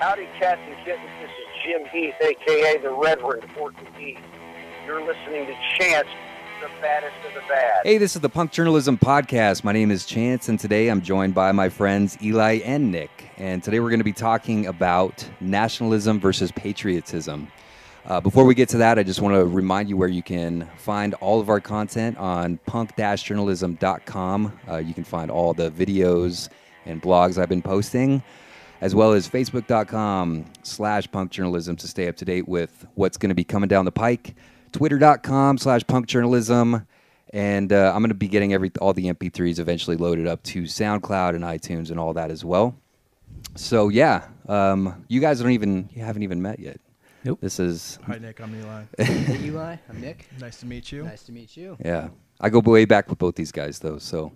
Howdy, cats and kittens. This is Jim Heath, a.k.a. the Reverend Horton Heat. You're listening to Chance, the baddest of the bad. Hey, this is the Punk Journalism Podcast. My name is Chance, and today I'm joined by my friends Eli and Nick. And today we're going to be talking about nationalism versus patriotism. Uh, before we get to that, I just want to remind you where you can find all of our content on punk-journalism.com. Uh, you can find all the videos and blogs I've been posting, as well as facebook.com slash punkjournalism to stay up to date with what's going to be coming down the pike, twitter.com slash punkjournalism, and uh, I'm going to be getting every all the MP3s eventually loaded up to SoundCloud and iTunes and all that as well. So yeah, um, you guys don't even you haven't even met yet. Nope. This is Hi, Nick. I'm Eli. Hey, Eli. I'm Nick. nice to meet you. Nice to meet you. yeah. I go way back with both these guys though, so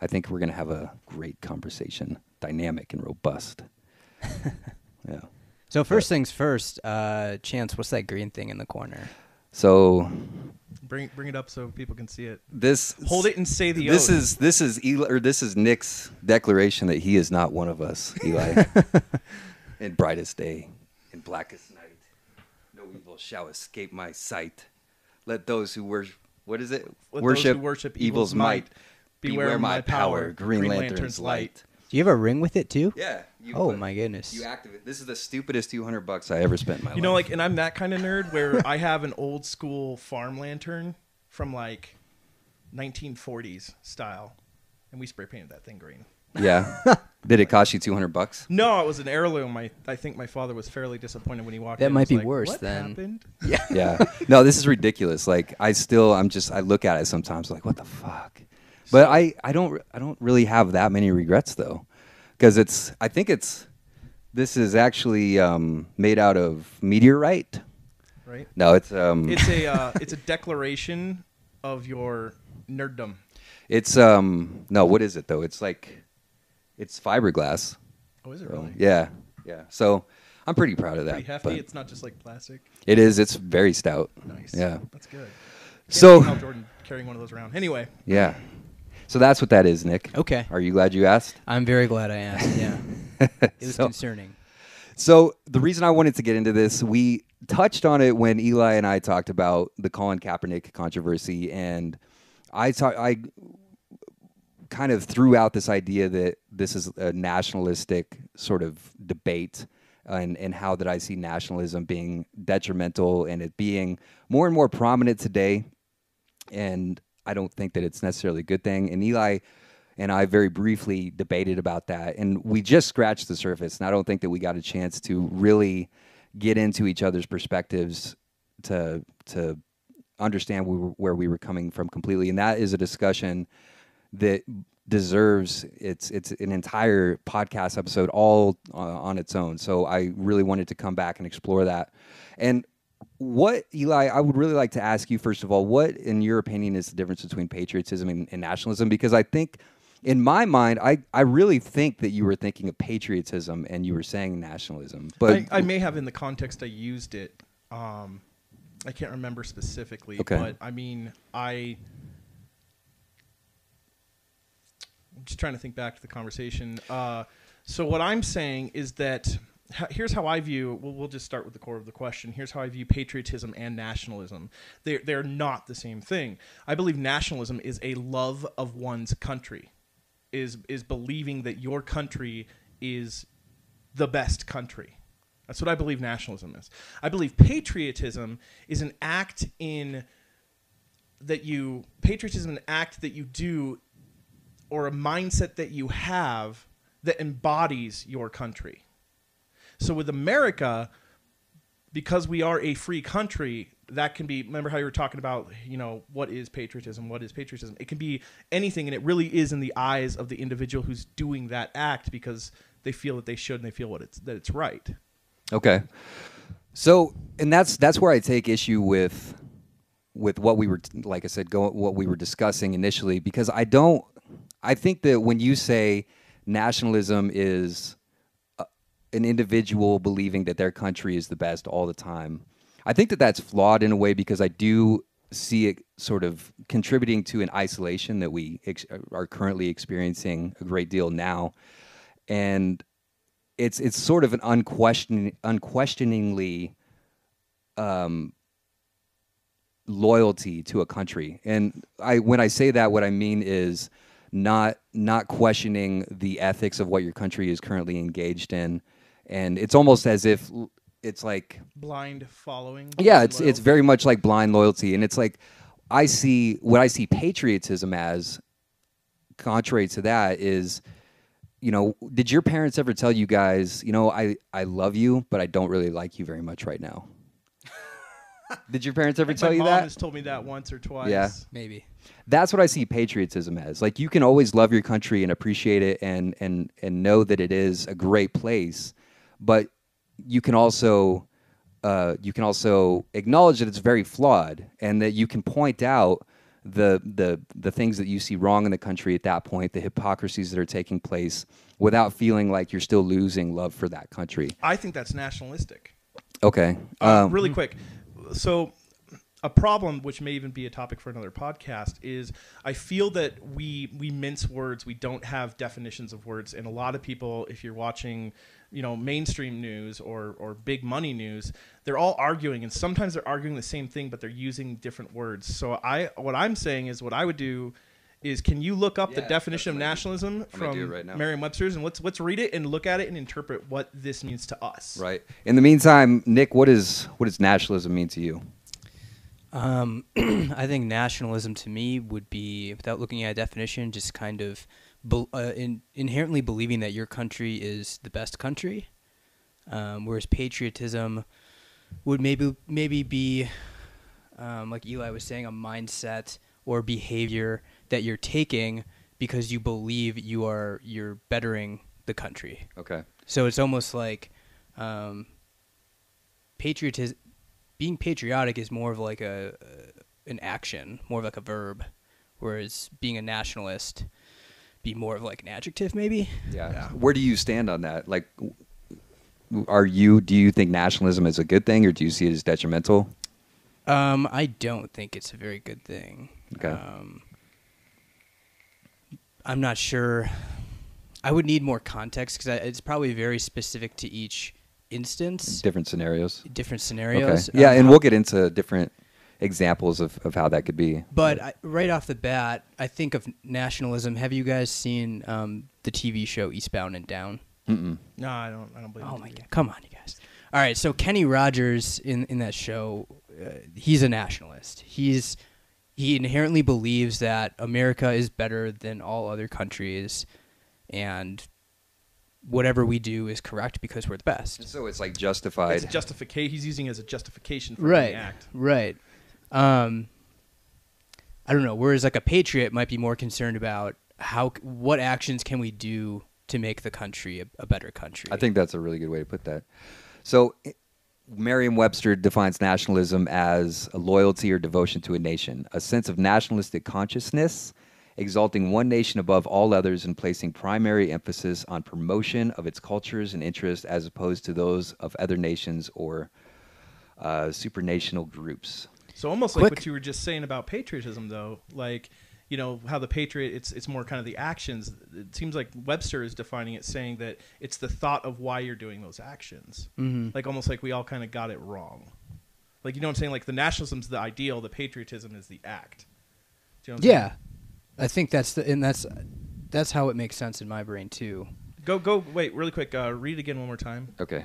I think we're gonna have a great conversation, dynamic and robust. yeah. So first things first, uh, Chance, what's that green thing in the corner? So Bring bring it up so people can see it. this Hold it and say the This oath. is this is Eli, or this is Nick's declaration that he is not one of us, Eli. in brightest day, in blackest night, no evil shall escape my sight. Let those who worship, what is it? Let those who worship evil's might Beware my power, Green, Lantern's light. Do you have a ring with it too? Yeah. You Oh, put- my goodness. You activate. This is the stupidest two hundred bucks I ever spent in my life. You know, life. like, and I'm that kind of nerd where I have an old school farm lantern from like 1940s style, and we spray painted that thing green. yeah. Did it cost you two hundred bucks? No, it was an heirloom. I I think my father was fairly disappointed when he walked That in. might be was like, worse what then." Happened? Yeah. yeah. No, this is ridiculous. Like I still, I'm just, I look at it sometimes like, what the fuck? But I, I don't, I don't really have that many regrets though, because it's, I think it's, this is actually um, made out of meteorite. Right. No, it's, um, It's a uh, it's a declaration of your nerddom. it's, um, no, what is it though? It's like, it's fiberglass. Oh, is it So, really? yeah, yeah. So I'm pretty proud of that. Pretty hefty. It's not just like plastic. it is. It's very stout. Nice. Yeah. That's good. Can't So- Jordan carrying one of those around. Anyway, Yeah. So that's what that is, Nick. Okay. Are you glad you asked? I'm very glad I asked. Yeah. It was So- concerning. So the reason I wanted to get into this, we touched on it when Eli and I talked about the Colin Kaepernick controversy, and I talk, I kind of threw out this idea that this is a nationalistic sort of debate, and and how that I see nationalism being detrimental and it being more and more prominent today, and I don't think that it's necessarily a good thing. And Eli and I very briefly debated about that, and we just scratched the surface. And I don't think that we got a chance to really get into each other's perspectives to to understand we were, where we were coming from completely. And that is a discussion that deserves it's it's an entire podcast episode all uh, on its own. So I really wanted to come back and explore that. And what Eli, I would really like to ask you first of all, what in your opinion is the difference between patriotism and, and nationalism? Because I think, in my mind, I I really think that you were thinking of patriotism and you were saying nationalism. But I, I may have in the context I used it. Um, I can't remember specifically, Okay. but I mean, I. I'm just trying to think back to the conversation. Uh, so what I'm saying is that here's how I view. Well, we'll just start with the core of the question. Here's how I view patriotism and nationalism. They're they're not the same thing. I believe nationalism is a love of one's country, is is believing that your country is the best country. That's what I believe nationalism is. I believe patriotism is an act in that you patriotism is an act that you do or a mindset that you have that embodies your country. So with America, because we are a free country, that can be remember how you were talking about, you know, what is patriotism, what is patriotism? It can be anything and it really is in the eyes of the individual who's doing that act because they feel that they should and they feel what it's that it's right. Okay. So, and that's that's where I take issue with with what we were like I said go what we were discussing initially because I don't I think that when you say nationalism is an individual believing that their country is the best all the time, I think that that's flawed in a way because I do see it sort of contributing to an isolation that we ex- are currently experiencing a great deal now. And it's it's sort of an unquestioning unquestioningly um, loyalty to a country. And I when I say that, what I mean is not not questioning the ethics of what your country is currently engaged in. And it's almost as if it's like Blind following. yeah, it's it's very much like blind loyalty, and it's like I see what I see patriotism as. Contrary to that is, you know, did your parents ever tell you guys, you know, I I love you, but I don't really like you very much right now? did your parents I ever think tell my you mom that? has told me that once or twice. Yeah. Maybe. That's what I see patriotism as. Like you can always love your country and appreciate it and and and know that it is a great place, but you can also uh, you can also acknowledge that it's very flawed and that you can point out the the the things that you see wrong in the country at that point, the hypocrisies that are taking place, without feeling like you're still losing love for that country. I think that's nationalistic. Okay. Uh, Um, really quick. So, a problem, which may even be a topic for another podcast, is I feel that we we mince words. We don't have definitions of words, and a lot of people, if you're watching, you know, mainstream news or or big money news, they're all arguing, and sometimes they're arguing the same thing, but they're using different words. So I, what I'm saying is, what I would do. Is can you look up the definition of nationalism I'm gonna do from right. Merriam-Webster's and let's let's read it and look at it and interpret what this means to us. right. In the meantime, Nick, what is what does nationalism mean to you? Um, I think nationalism to me would be, without looking at a definition, just kind of bel uh, in, inherently believing that your country is the best country, um, whereas patriotism would maybe maybe be, um, like Eli was saying, a mindset or behavior that you're taking because you believe you are you're bettering the country. Okay. So it's almost like um, patriotism. Being patriotic is more of like a an action, more of like a verb, whereas being a nationalist be more of like an adjective, maybe. Yeah. Yeah. Where do you stand on that? Like, are you? Do you think nationalism is a good thing, or do you see it as detrimental? Um, I don't think it's a very good thing. Okay. Um, I'm not sure. I would need more context because it's probably very specific to each instance, Different scenarios. different scenarios. Okay. Yeah, um, and we'll get into different examples of, of how that could be. But I, right off the bat, I think of nationalism. Have you guys seen um, the TV show Eastbound and Down? Mm-mm. No, I don't. I don't believe. Oh my god! Come on, you guys. All right, so Kenny Rogers in in that show, uh, he's a nationalist. He's he inherently believes that America is better than all other countries, and whatever we do is correct because we're the best. So it's like justified. It's justification. He's using it as a justification for Right. the act. Right. Um, I don't know. Whereas like a patriot might be more concerned about how what actions can we do to make the country a, a better country. I think that's a really good way to put that. So, i- Merriam-Webster defines nationalism as a loyalty or devotion to a nation, a sense of nationalistic consciousness, exalting one nation above all others and placing primary emphasis on promotion of its cultures and interests as opposed to those of other nations or uh, supranational groups. So almost like Quick- what you were just saying about patriotism, though, like you know how the patriot it's it's more kind of the actions. It seems like Webster is defining it, saying that it's the thought of why you're doing those actions. Mm-hmm. Like almost like we all kind of got it wrong. Like you know what I'm saying? Like the nationalism's the ideal, the patriotism is the act. Do you know what I'm Yeah, I think that's the and that's that's how it makes sense in my brain too. Go go wait really quick. Uh, read it again one more time. Okay.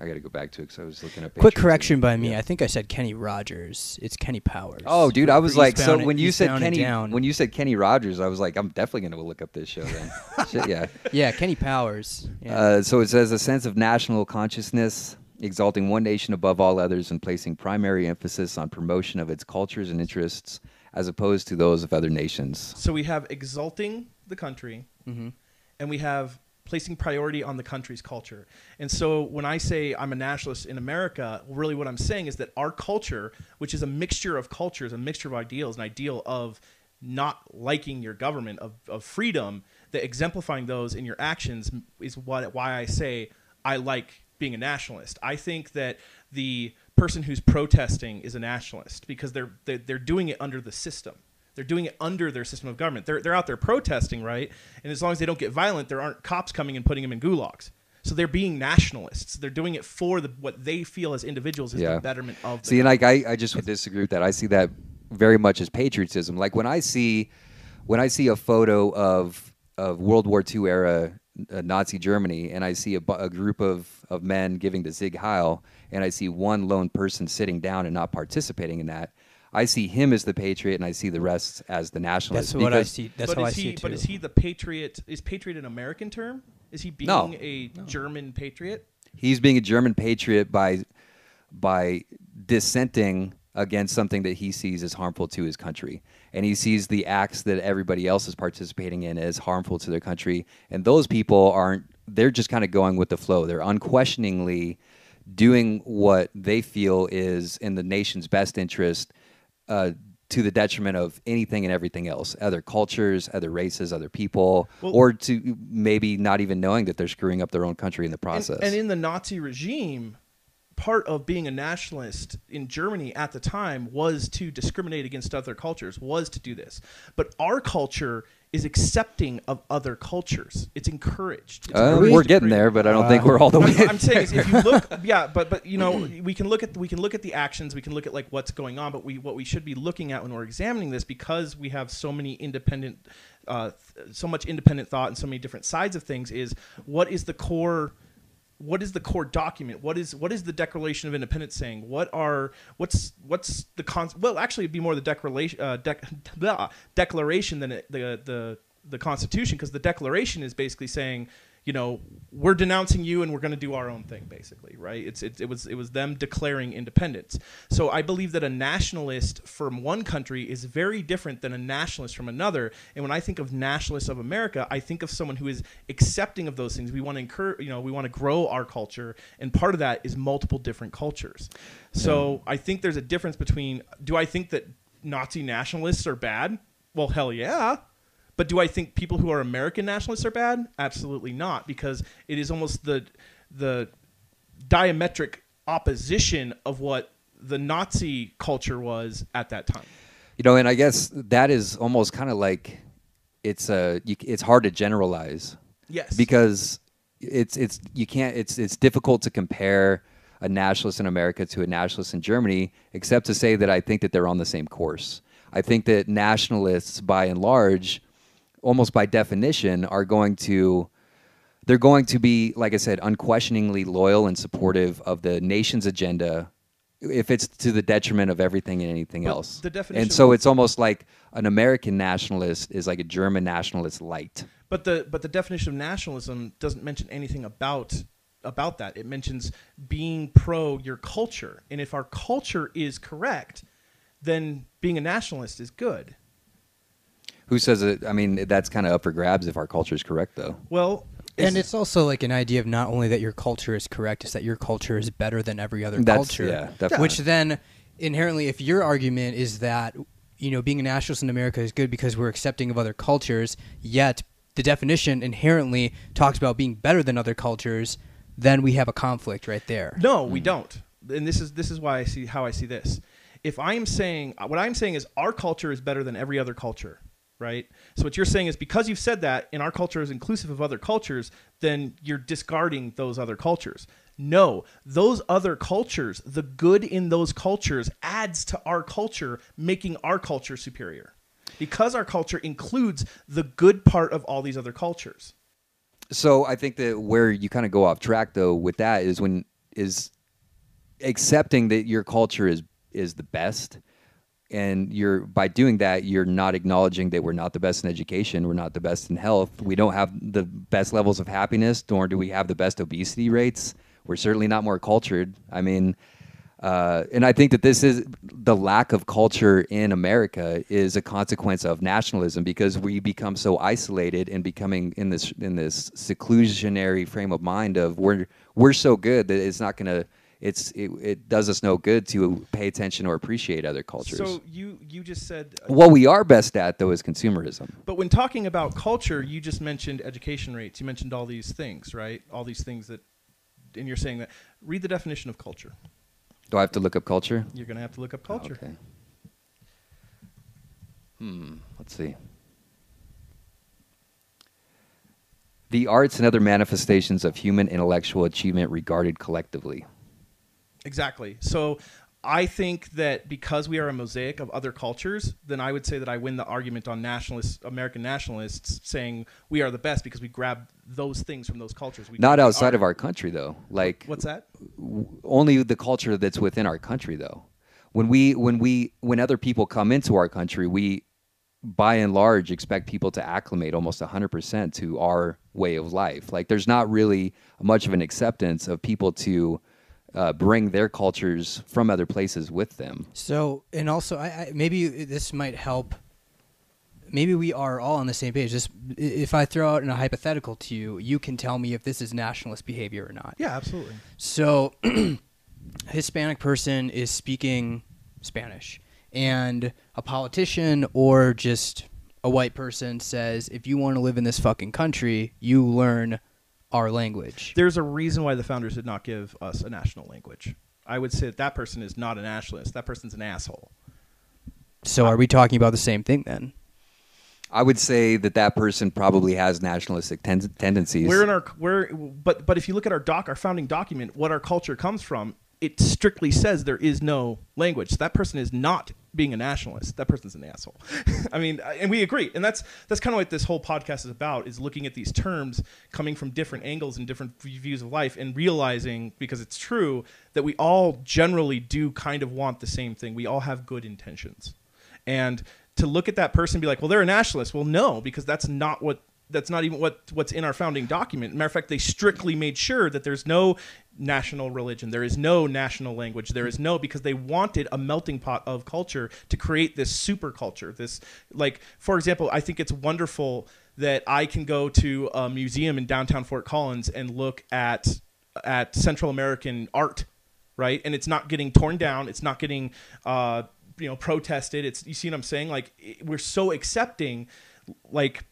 I got to go back to it because I was looking up. Quick patriotism. correction by me. Yeah. I think I said Kenny Rogers. It's Kenny Powers. Oh, dude, I was for like, so Eastbound and- when you said Kenny, Down. when you said Kenny Rogers, I was like, I'm definitely going to look up this show then. Shit, yeah. yeah, Kenny Powers. Yeah. Uh, so it says a sense of national consciousness, exalting one nation above all others and placing primary emphasis on promotion of its cultures and interests as opposed to those of other nations. So we have exalting the country, Mhm. and we have placing priority on the country's culture. And so when I say I'm a nationalist in America, really what I'm saying is that our culture, which is a mixture of cultures, a mixture of ideals, an ideal of not liking your government, of, of freedom, that exemplifying those in your actions is what why I say I like being a nationalist. I think that the person who's protesting is a nationalist because they're they're, they're doing it under the system. They're doing it under their system of government. They're they're out there protesting, right? And as long as they don't get violent, there aren't cops coming and putting them in gulags. So they're being nationalists. They're doing it for the what they feel as individuals is Yeah. the betterment of. The See, and like I, I just would disagree with that. I see that very much as patriotism. Like when I see, when I see a photo of of World War II era uh, Nazi Germany, and I see a, a group of of men giving the Sieg Heil, and I see one lone person sitting down and not participating in that. I see him as the patriot, and I see the rest as the nationalist. That's what I see. That's but how is I see it too. But is he the patriot? Is patriot an American term? Is he being No. a German patriot? He's being a German patriot by by dissenting against something that he sees as harmful to his country. And he sees the acts that everybody else is participating in as harmful to their country. And those people aren't they're just kind of going with the flow. They're unquestioningly doing what they feel is in the nation's best interest uh, to the detriment of anything and everything else other cultures other races other people Well- or to maybe not even knowing that they're screwing up their own country in the And- process And, in the Nazi regime, part of being a nationalist in Germany at the time was to discriminate against other cultures, was to do this. But our culture is accepting of other cultures. It's encouraged. It's Uh, we're getting there, but I don't think we're all the way. I'm, I'm saying is if you look, yeah, but but you know, we can look at we can look at the actions, we can look at like what's going on, but we what we should be looking at when we're examining this because we have so many independent, uh, th- so much independent thought and so many different sides of things is what is the core. What is the core document? What is what is the Declaration of Independence saying? What are what's what's the con? Well, actually, it'd be more the declaration uh, dec- blah, declaration than it, the the the Constitution, because the Declaration is basically saying, you know, we're denouncing you and we're going to do our own thing, basically, right? It's it, it was it was them declaring independence. So I believe that a nationalist from one country is very different than a nationalist from another. And when I think of nationalists of America, I think of someone who is accepting of those things. We want to encourage, you know, we want to grow our culture, and part of that is multiple different cultures. So I think there's a difference between. Do I think that Nazi nationalists are bad? Well, hell yeah. But do I think people who are American nationalists are bad? Absolutely not, because it is almost the the diametric opposition of what the Nazi culture was at that time. You know, and I guess that is almost kind of like it's a you, it's hard to generalize Yes. because it's it's you can't it's it's difficult to compare a nationalist in America to a nationalist in Germany, except to say that I think that they're on the same course. I think that nationalists, by and large, almost by definition, are going to they're going to be, like I said, unquestioningly loyal and supportive of the nation's agenda if it's to the detriment of everything and anything But else. the definition and so it's almost like an American nationalist is like a German nationalist light. But the but the definition of nationalism doesn't mention anything about about that. It mentions being pro your culture. And if our culture is correct, then being a nationalist is good. Who says it? I mean, that's kind of up for grabs if our culture is correct, though. Well, and it's also like an idea of not only that your culture is correct, it's that your culture is better than every other That's- culture. yeah, definitely. Which then, inherently, if your argument is that you know being a nationalist in America is good because we're accepting of other cultures, yet the definition inherently talks about being better than other cultures, then we have a conflict right there. No, we mm. don't. And this is this is why I see how I see this. If I am saying what I'm saying is our culture is better than every other culture, right? So what you're saying is because you've said that and our culture is inclusive of other cultures, then you're discarding those other cultures. No, those other cultures, the good in those cultures adds to our culture, making our culture superior. Because our culture includes the good part of all these other cultures. So I think that where you kind of go off track though with that is when is accepting that your culture is is the best and you're by doing that you're not acknowledging that we're not the best in education we're not the best in health we don't have the best levels of happiness nor do we have the best obesity rates. We're certainly not more cultured. I mean uh, and I think that this is the lack of culture in America is a consequence of nationalism because we become so isolated and becoming in this in this seclusionary frame of mind of we're we're so good that it's not gonna it's it, it does us no good to pay attention or appreciate other cultures. So you you just said uh, what we are best at though is consumerism. But when talking about culture, you just mentioned education rates. You mentioned all these things, right? All these things that, and you're saying that. Read the definition of culture. Do I have to look up culture? You're going to have to look up culture. Okay. Hmm. Let's see. The arts and other manifestations of human intellectual achievement regarded collectively. Exactly. So I think that because we are a mosaic of other cultures, then I would say that I win the argument on nationalists, American nationalists, saying we are the best because we grab those things from those cultures. We Not outside art. of our country, though. Like What's that? only the culture that's within our country, though. When we when we when other people come into our country, we by and large expect people to acclimate almost 100% to our way of life. Like there's not really much of an acceptance of people to uh, bring their cultures from other places with them. So, and also, I, I maybe this might help. Maybe we are all on the same page. Just if I throw out in a hypothetical to you, you can tell me if this is nationalist behavior or not. Yeah, absolutely. So, a Hispanic person is speaking Spanish, and a politician or just a white person says, if you want to live in this fucking country, you learn our language. There's a reason why the founders did not give us a national language. I would say that that person is not a nationalist. That person's an asshole. So, are we talking about the same thing then? I would say that that person probably has nationalistic ten- tendencies. We're in our we're but but if you look at our doc our founding document, what our culture comes from, it strictly says there is no language. That person is not being a nationalist. That person's an asshole. I mean, and we agree. And that's that's kind of what this whole podcast is about: is looking at these terms coming from different angles and different views of life, and realizing because it's true that we all generally do kind of want the same thing. We all have good intentions, and to look at that person and be like, well, they're a nationalist. Well, no, because that's not what that's not even what what's in our founding document. Matter of fact, they strictly made sure that there's no national religion, there is no national language, there is no because they wanted a melting pot of culture to create this super culture. This like, for example, I think it's wonderful that I can go to a museum in downtown Fort Collins and look at at Central American art right? And it's not getting torn down. It's not getting, uh, you know, protested. It's you see what I'm saying? Like we're so accepting, like,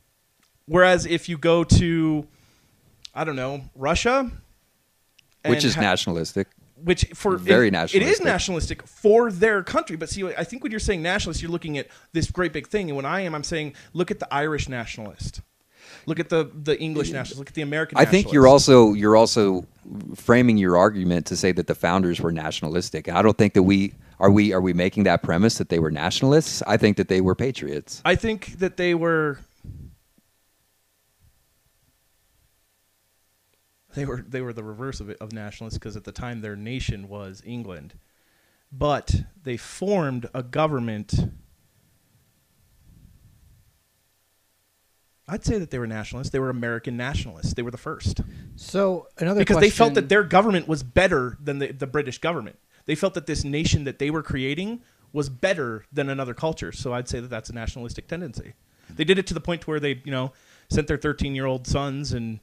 whereas if you go to, I don't know, Russia, which is ha- nationalistic. which for Very it- It is nationalistic. nationalistic for their country, but see, I think when you're saying nationalist, you're looking at this great big thing, and when I am, I'm saying look at the Irish nationalist, look at the the English nationalist, look at the American. I think you're also you're also framing your argument to say that the founders were nationalistic. I don't think that we are we are we making that premise that they were nationalists. I think that they were patriots. I think that they were they were they were the reverse of it, of nationalists because at the time their nation was England, but they formed a government. I'd say that they were nationalists. They were American nationalists. They were the first So, another because they felt that their government was better than the, the British government. They felt that this nation that they were creating was better than another culture. So I'd say that that's a nationalistic tendency. They did it to the point where they, you know, sent their 13-year-old sons and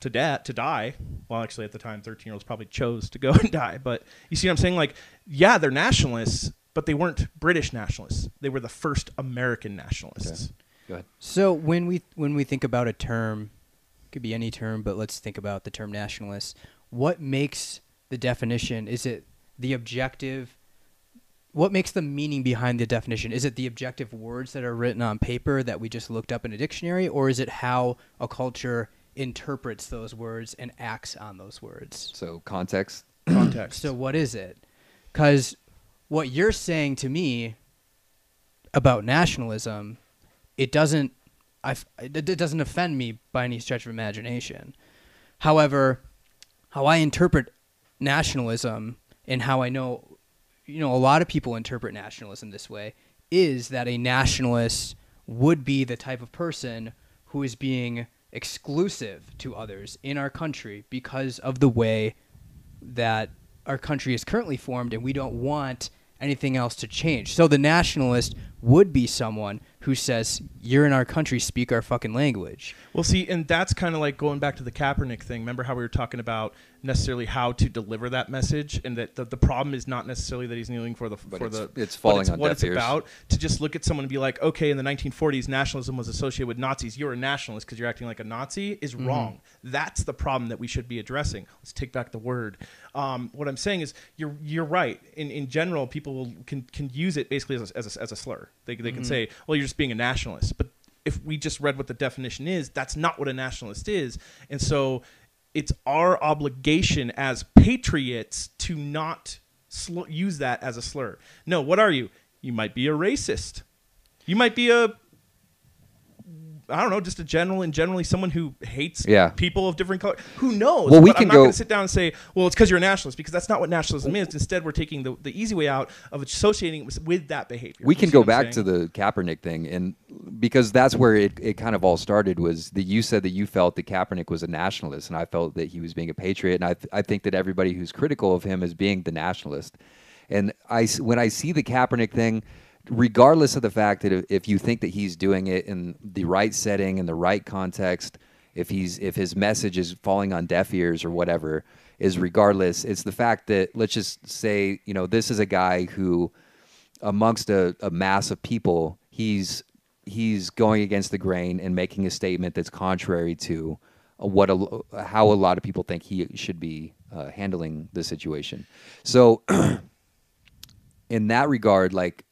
to da- to die. Well, actually, at the time, 13-year-olds probably chose to go and die. But you see what I'm saying? Like, yeah, they're nationalists, but they weren't British nationalists. They were the first American nationalists. Go ahead. So when we when we think about a term, could be any term, but let's think about the term nationalist. What makes the definition? Is it the objective? What makes the meaning behind the definition? Is it the objective words that are written on paper that we just looked up in a dictionary, or is it how a culture interprets those words and acts on those words? So context. Context. So what is it? Because what you're saying to me about nationalism, it doesn't, I, f- it it doesn't offend me by any stretch of imagination. However, how I interpret nationalism and how I know, you know, a lot of people interpret nationalism this way is that a nationalist would be the type of person who is being exclusive to others in our country because of the way that our country is currently formed and we don't want anything else to change. So the nationalist would be someone who says, You're in our country, speak our fucking language. Well, see, and that's kind of like going back to the Kaepernick thing. Remember how we were talking about necessarily how to deliver that message, and that the, the problem is not necessarily that he's kneeling for the But for it's- the it's but falling on what deaf it's ears. about. To just look at someone and be like, okay, in the 1940s, nationalism was associated with Nazis. You're a nationalist because you're acting like a Nazi is Mm-hmm. wrong. That's the problem that we should be addressing. Let's take back the word. Um, what I'm saying is, you're you're right. In in general, people will, can can use it basically as a, as a, as a slur. They they can Mm-hmm. say, well, you're just being a nationalist. But if we just read what the definition is, that's not what a nationalist is. And so it's our obligation as patriots to not sl- use that as a slur. No, what are you? You might be a racist. You might be a I don't know, just a general and generally someone who hates Yeah. people of different color. Who knows? Well, we But can I'm not go- going to sit down and say, well, it's because you're a nationalist, because that's not what nationalism is. Instead, we're taking the, the easy way out of associating it with, with that behavior. we You can go back to the Kaepernick thing, and because that's where it, it kind of all started was that you said that you felt that Kaepernick was a nationalist, and I felt that he was being a patriot, and I th- I think that everybody who's critical of him is being the nationalist, and I when I see the Kaepernick thing. Regardless of the fact that if- you think that he's doing it in the right setting, in the right context, if he's if his message is falling on deaf ears or whatever, is regardless. It's the fact that let's just say you know this is a guy who amongst a, a mass of people, he's he's going against the grain and making a statement that's contrary to what a, how a lot of people think he should be uh, handling the situation. So, in that regard, like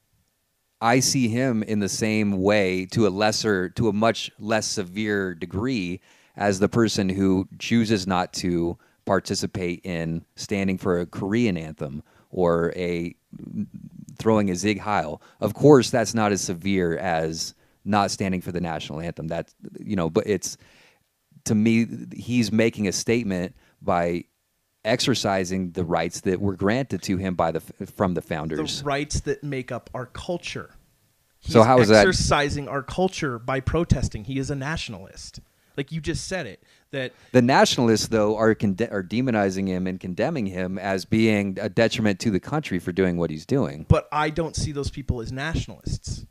I see him in the same way to a lesser, to a much less severe degree as the person who chooses not to participate in standing for a Korean anthem or a throwing a Sieg Heil. Of course, that's not as severe as not standing for the national anthem. That's you know, but it's to me, he's making a statement by exercising the rights that were granted to him by the from the founders. the rights that make up our culture. He's So how is that- exercising our culture by protesting? He is a nationalist. Like you just said it. That The nationalists, though, are conde- are demonizing him and condemning him as being a detriment to the country for doing what he's doing. but I don't see those people as nationalists.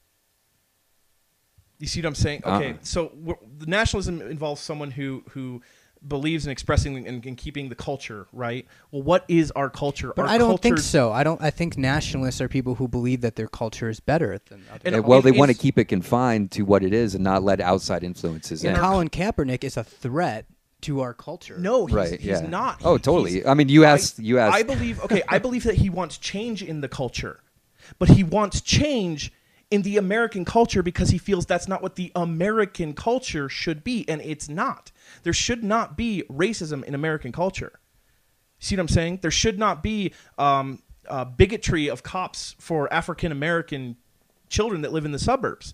You see what I'm saying? Uh-uh. Okay, Uh-uh. so the nationalism involves someone who who believes in expressing and, and keeping the culture, right? Well, what is our culture? But our I don't think so. I don't. I think nationalists are people who believe that their culture is better than others. And well, they want to keep it confined to what it is and not let outside influences in. And Colin Kaepernick is a threat to our culture. No, he's, Right, he's yeah. not. Oh, totally. he's- I mean, you asked- you asked- I believe. Okay, I believe that he wants change in the culture, but he wants change in the American culture because he feels that's not what the American culture should be, and it's not. There should not be racism in American culture. See what I'm saying? There should not be um, uh, bigotry of cops for African American children that live in the suburbs.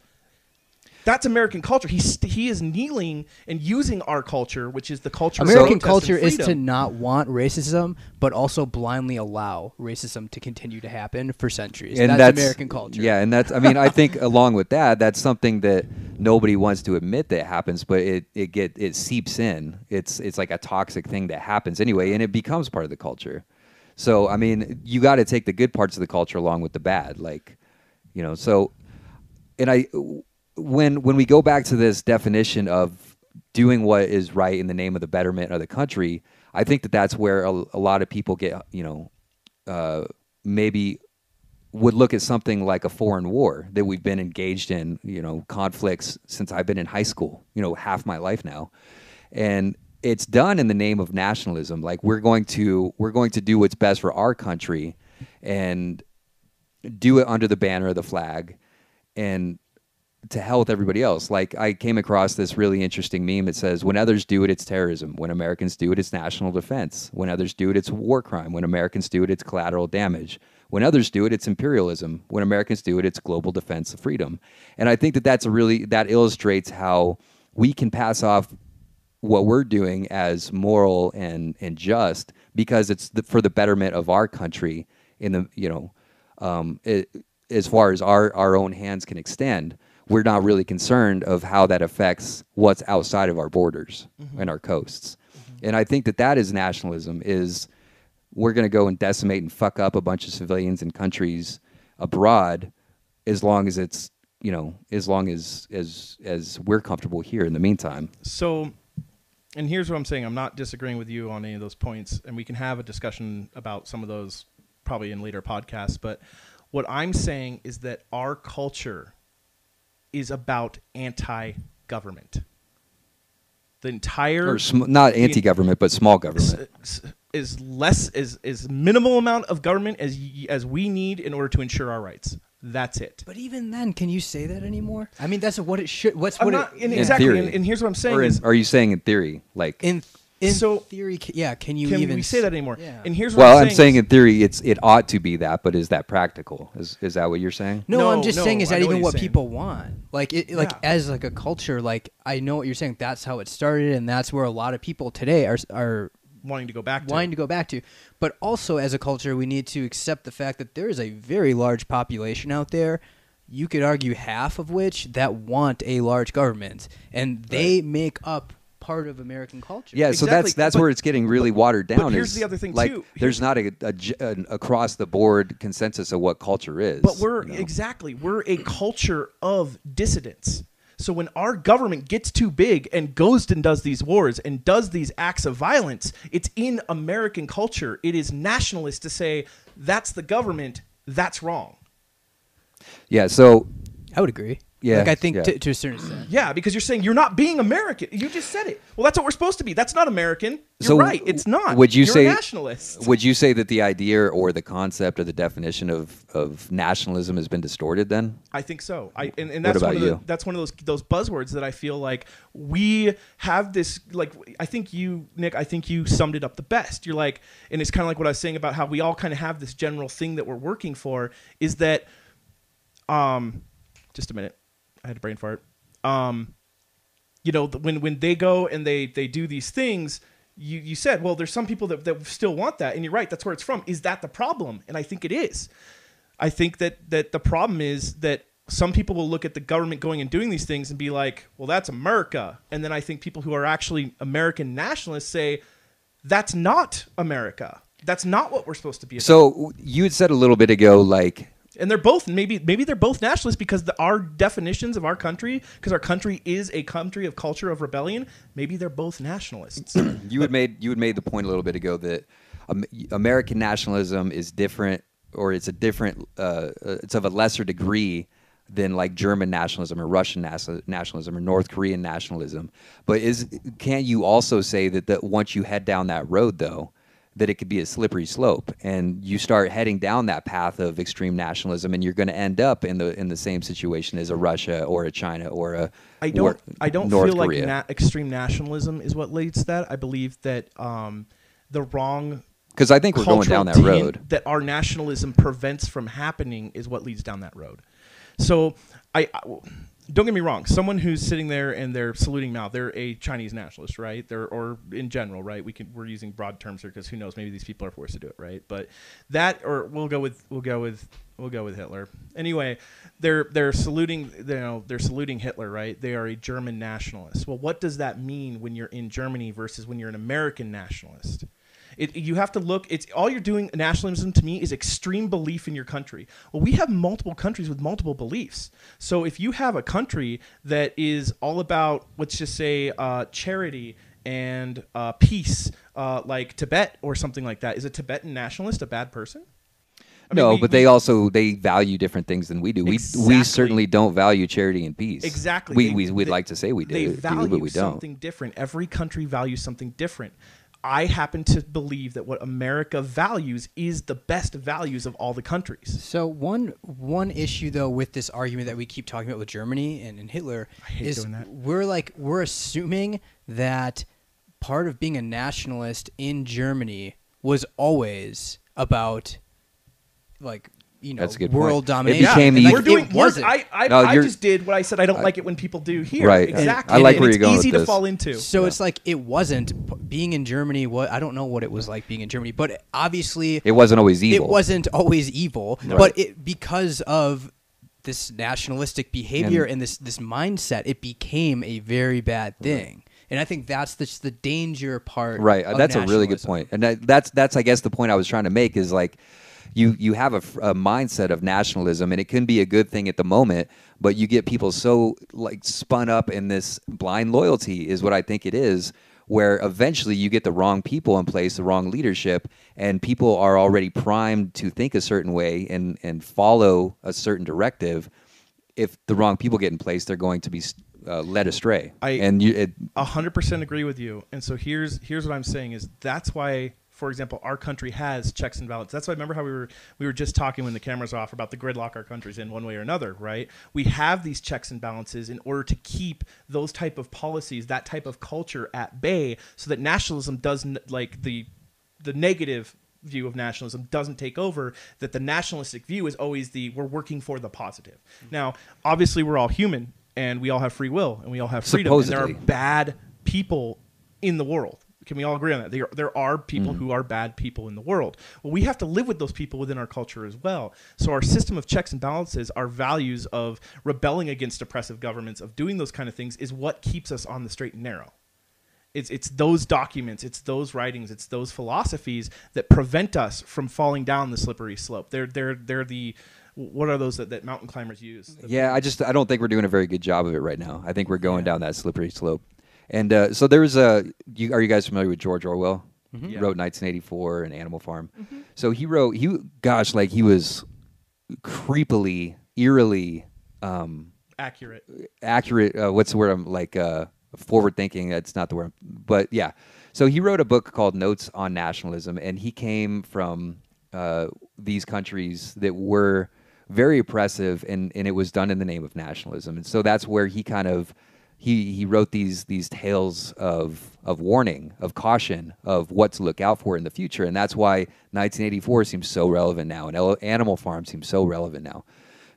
That's American culture. He's he is kneeling and using our culture, which is the culture. American protest culture is to not want racism, but also blindly allow racism to continue to happen for centuries. that's, American culture. Yeah, and that's. I mean, I think along with that, that's something that nobody wants to admit that happens, but it it get it seeps in. It's it's like a toxic thing that happens anyway, and it becomes part of the culture. So I mean, you got to take the good parts of the culture along with the bad, like you know. So, and I when when we go back to this definition of doing what is right in the name of the betterment of the country, I think that that's where a, a lot of people get you know uh, maybe would look at something like a foreign war that we've been engaged in, you know, conflicts since I've been in high school, you know, half my life now. And it's done in the name of nationalism. Like we're going to we're going to do what's best for our country and do it under the banner of the flag and to hell with everybody else. Like I came across this really interesting meme. It says, "When others do it, it's terrorism. When Americans do it, it's national defense. When others do it, it's war crime. When Americans do it, it's collateral damage. When others do it, it's imperialism. When Americans do it, it's global defense of freedom." And I think that that's a really that illustrates how we can pass off what we're doing as moral and and just because it's the, for the betterment of our country in the you know um, it, as far as our our own hands can extend we're not really concerned of how that affects what's outside of our borders mm-hmm. and our coasts mm-hmm. and i think that that is nationalism is we're going to go and decimate and fuck up a bunch of civilians in countries abroad as long as it's you know as long as as as we're comfortable here in the meantime So, and here's what I'm saying. I'm not disagreeing with you on any of those points, and we can have a discussion about some of those probably in later podcasts. But what I'm saying is that our culture is about anti-government. The entire or sm- not anti-government but small government s- s- is less is is minimal amount of government as as we need in order to ensure our rights. That's it. But even then, can you say that anymore? I mean, that's what it should. What's I'm what not, it In exactly. theory. And, and here's what I'm saying in, is, are you saying in theory, like? in in So- theory. ca- Yeah, can you can even we say that anymore? Yeah. And here's what well, I'm I'm saying is- in theory, it's it ought to be that, but is that practical? Is is that what you're saying? No, No, I'm just no, saying, is I that know what even he's what saying. people want? Like, it, like Yeah. as like a culture, like I know what you're saying. That's how it started, and that's where a lot of people today are are wanting to go back to. wanting to go back to. But also, as a culture, we need to accept the fact that there is a very large population out there. You could argue half of which that want a large government, and they make up part of American culture. Yeah, so that's that's but- where it's getting really watered down. But here's is, the other thing, like, too. There's Here's- not a, an across the board consensus of what culture is. But we're you know? exactly we're a culture of dissidents. So when our government gets too big and goes and does these wars and does these acts of violence, it's in American culture. It is nationalist to say that's the government, that's wrong. yeah. So I would agree. Yeah, like I think yeah. to, to a certain extent. Yeah, because you're saying you're not being American. You just said it. Well, that's what we're supposed to be. That's not American. You're So right. It's not. would you You're say- a nationalist? would you say that the idea or the concept or the definition of of nationalism has been distorted? Then I think so. I and, and What that's one about of the, you? that's one of those those buzzwords that I feel like we have this like I think you Nick I think you summed it up the best. You're like and it's kind of like what I was saying about how we all kind of have this general thing that we're working for is that um just a minute. I had a brain fart. Um you know, when when they go and they they do these things, you you said, well, there's some people that that still want that, and you're right. That's where it's from. Is that the problem? And I think it is. I think that that the problem is that some people will look at the government going and doing these things and be like, well, that's America. And then I think people who are actually American nationalists say, that's not America. That's not what we're supposed to be. About. so you had said a little bit ago, like and they're both maybe maybe they're both nationalists because the, our definitions of our country, because our country is a country of culture of rebellion. Maybe they're both nationalists. you had made you had made the point a little bit ago that American nationalism is different, or it's a different, uh, it's of a lesser degree than like German nationalism or Russian nationalism or North Korean nationalism. But is can you also say that that once you head down that road though? That it could be a slippery slope, and you start heading down that path of extreme nationalism, and you're going to end up in the in the same situation as a Russia or a China or a I don't. I don't North feel Korea. like na- extreme nationalism is what leads to that. I believe that um, the wrong because I think we're going down that road. that our nationalism prevents from happening is what leads down that road. So I, I- don't get me wrong. Someone who's sitting there and they're saluting Mao, they're a Chinese nationalist, right? They're or in general, right? We can we're using broad terms here because who knows? Maybe these people are forced to do it, right? But that or we'll go with we'll go with we'll go with Hitler. Anyway, they're they're saluting you know they're saluting Hitler, right? They are a German nationalist. Well, what does that mean when you're in Germany versus when you're an American nationalist? It, you have to look. It's all you're doing. Nationalism to me is extreme belief in your country. Well, we have multiple countries with multiple beliefs. So if you have a country that is all about, let's just say, uh, charity and uh, peace, uh, like Tibet or something like that, is a Tibetan nationalist a bad person? I mean, no, we- but we- they also they value different things than we do. We Exactly. we certainly don't value charity and peace. Exactly. We They- we would like to say we do, They we- value but we don't. something different. Every country values something different. I happen to believe that what America values is the best values of all the countries. So one one issue though with this argument that we keep talking about with Germany and, and Hitler is we're like we're assuming that part of being a nationalist in Germany was always about like you know That's a good point. world It domination. became And, the- like, we're doing. it we're- wasn't. I, I, No, I just did what I said. I don't like it when people do here. Right. Exactly. I like And where it's you're going easy with to this. fall into. So Yeah. it's like it wasn't being in Germany. What I don't know what it was like being in Germany, but obviously It wasn't always evil. It wasn't always evil, Right. but it because of this nationalistic behavior And- and, this this mindset, it became a very bad thing. And I think that's the, the danger part. right. of That's a really good nationalism. point, and that, that's that's I guess the point I was trying to make is like. You, you have a mindset of nationalism and it can be a good thing at the moment but you get people so like spun up in this blind loyalty is what i think it is where eventually you get the wrong people in place the wrong leadership and people are already primed to think a certain way and and follow a certain directive if the wrong people get in place they're going to be uh, led astray I- and you A hundred percent agree with you. And so here's here's what I'm saying is that's why for example, our country has checks and balances. That's why I remember how we were we were just talking when the cameras are off about the gridlock our country's in one way or another, right? We have these checks and balances in order to keep those type of policies, that type of culture at bay, so that nationalism doesn't like the the negative view of nationalism doesn't take over that the nationalistic view is always the we're working for the positive mm-hmm. now obviously we're all human and we all have free will and we all have freedom and there are bad people in the world can we all agree on that there, there are people mm. who are bad people in the world well we have to live with those people within our culture as well so our system of checks and balances our values of rebelling against oppressive governments of doing those kind of things is what keeps us on the straight and narrow it's it's those documents, it's those writings, it's those philosophies that prevent us from falling down the slippery slope. They're they're they're the what are those that, that mountain climbers use? Yeah, I just I don't think we're doing a very good job of it right now. I think we're going down that slippery slope. And uh, so there was a. You, are you guys familiar with George Orwell? He Yeah. wrote 1984 and Animal Farm. So he wrote he gosh like he was creepily, eerily um, Accurate. accurate. Uh, what's the word? I'm like uh, forward thinking. That's not the word. But yeah. So he wrote a book called Notes on Nationalism, and he came from uh, these countries that were very oppressive, and, and it was done in the name of nationalism. And so that's where he kind of he he wrote these these tales of of warning, of caution, of what to look out for in the future, and that's why 1984 seems so relevant now, and Animal Farm seems so relevant now.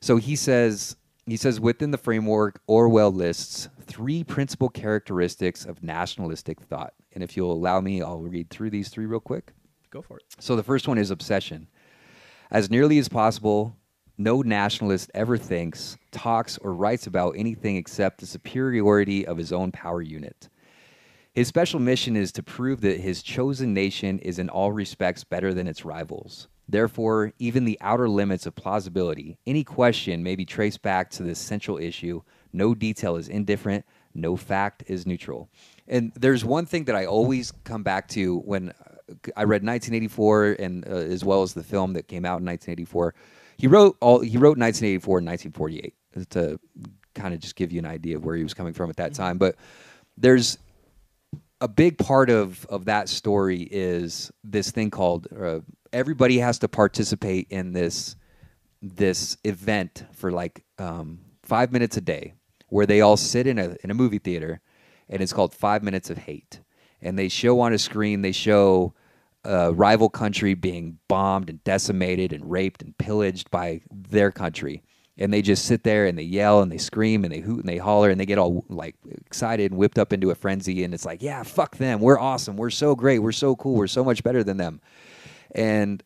So he says he says within the framework, Orwell lists three principal characteristics of nationalistic thought, and if you'll allow me, I'll read through these three real quick. Go for it. So the first one is obsession. As nearly as possible, no nationalist ever thinks, talks, or writes about anything except the superiority of his own power unit. His special mission is to prove that his chosen nation is in all respects better than its rivals. Therefore, even the outer limits of plausibility, any question may be traced back to this central issue. No detail is indifferent, no fact is neutral. And there's one thing that I always come back to when uh, I read 1984 and uh, as well as the film that came out in 1984. He wrote all he wrote 1984 and 1948 to kind of just give you an idea of where he was coming from at that time. But there's a big part of of that story is this thing called uh, everybody has to participate in this this event for like um, five minutes a day where they all sit in a in a movie theater and it's called five minutes of hate and they show on a screen they show a rival country being bombed and decimated and raped and pillaged by their country. And they just sit there and they yell and they scream and they hoot and they holler and they get all like excited and whipped up into a frenzy. And it's like yeah fuck them. We're awesome. We're so great. We're so cool. We're so much better than them. And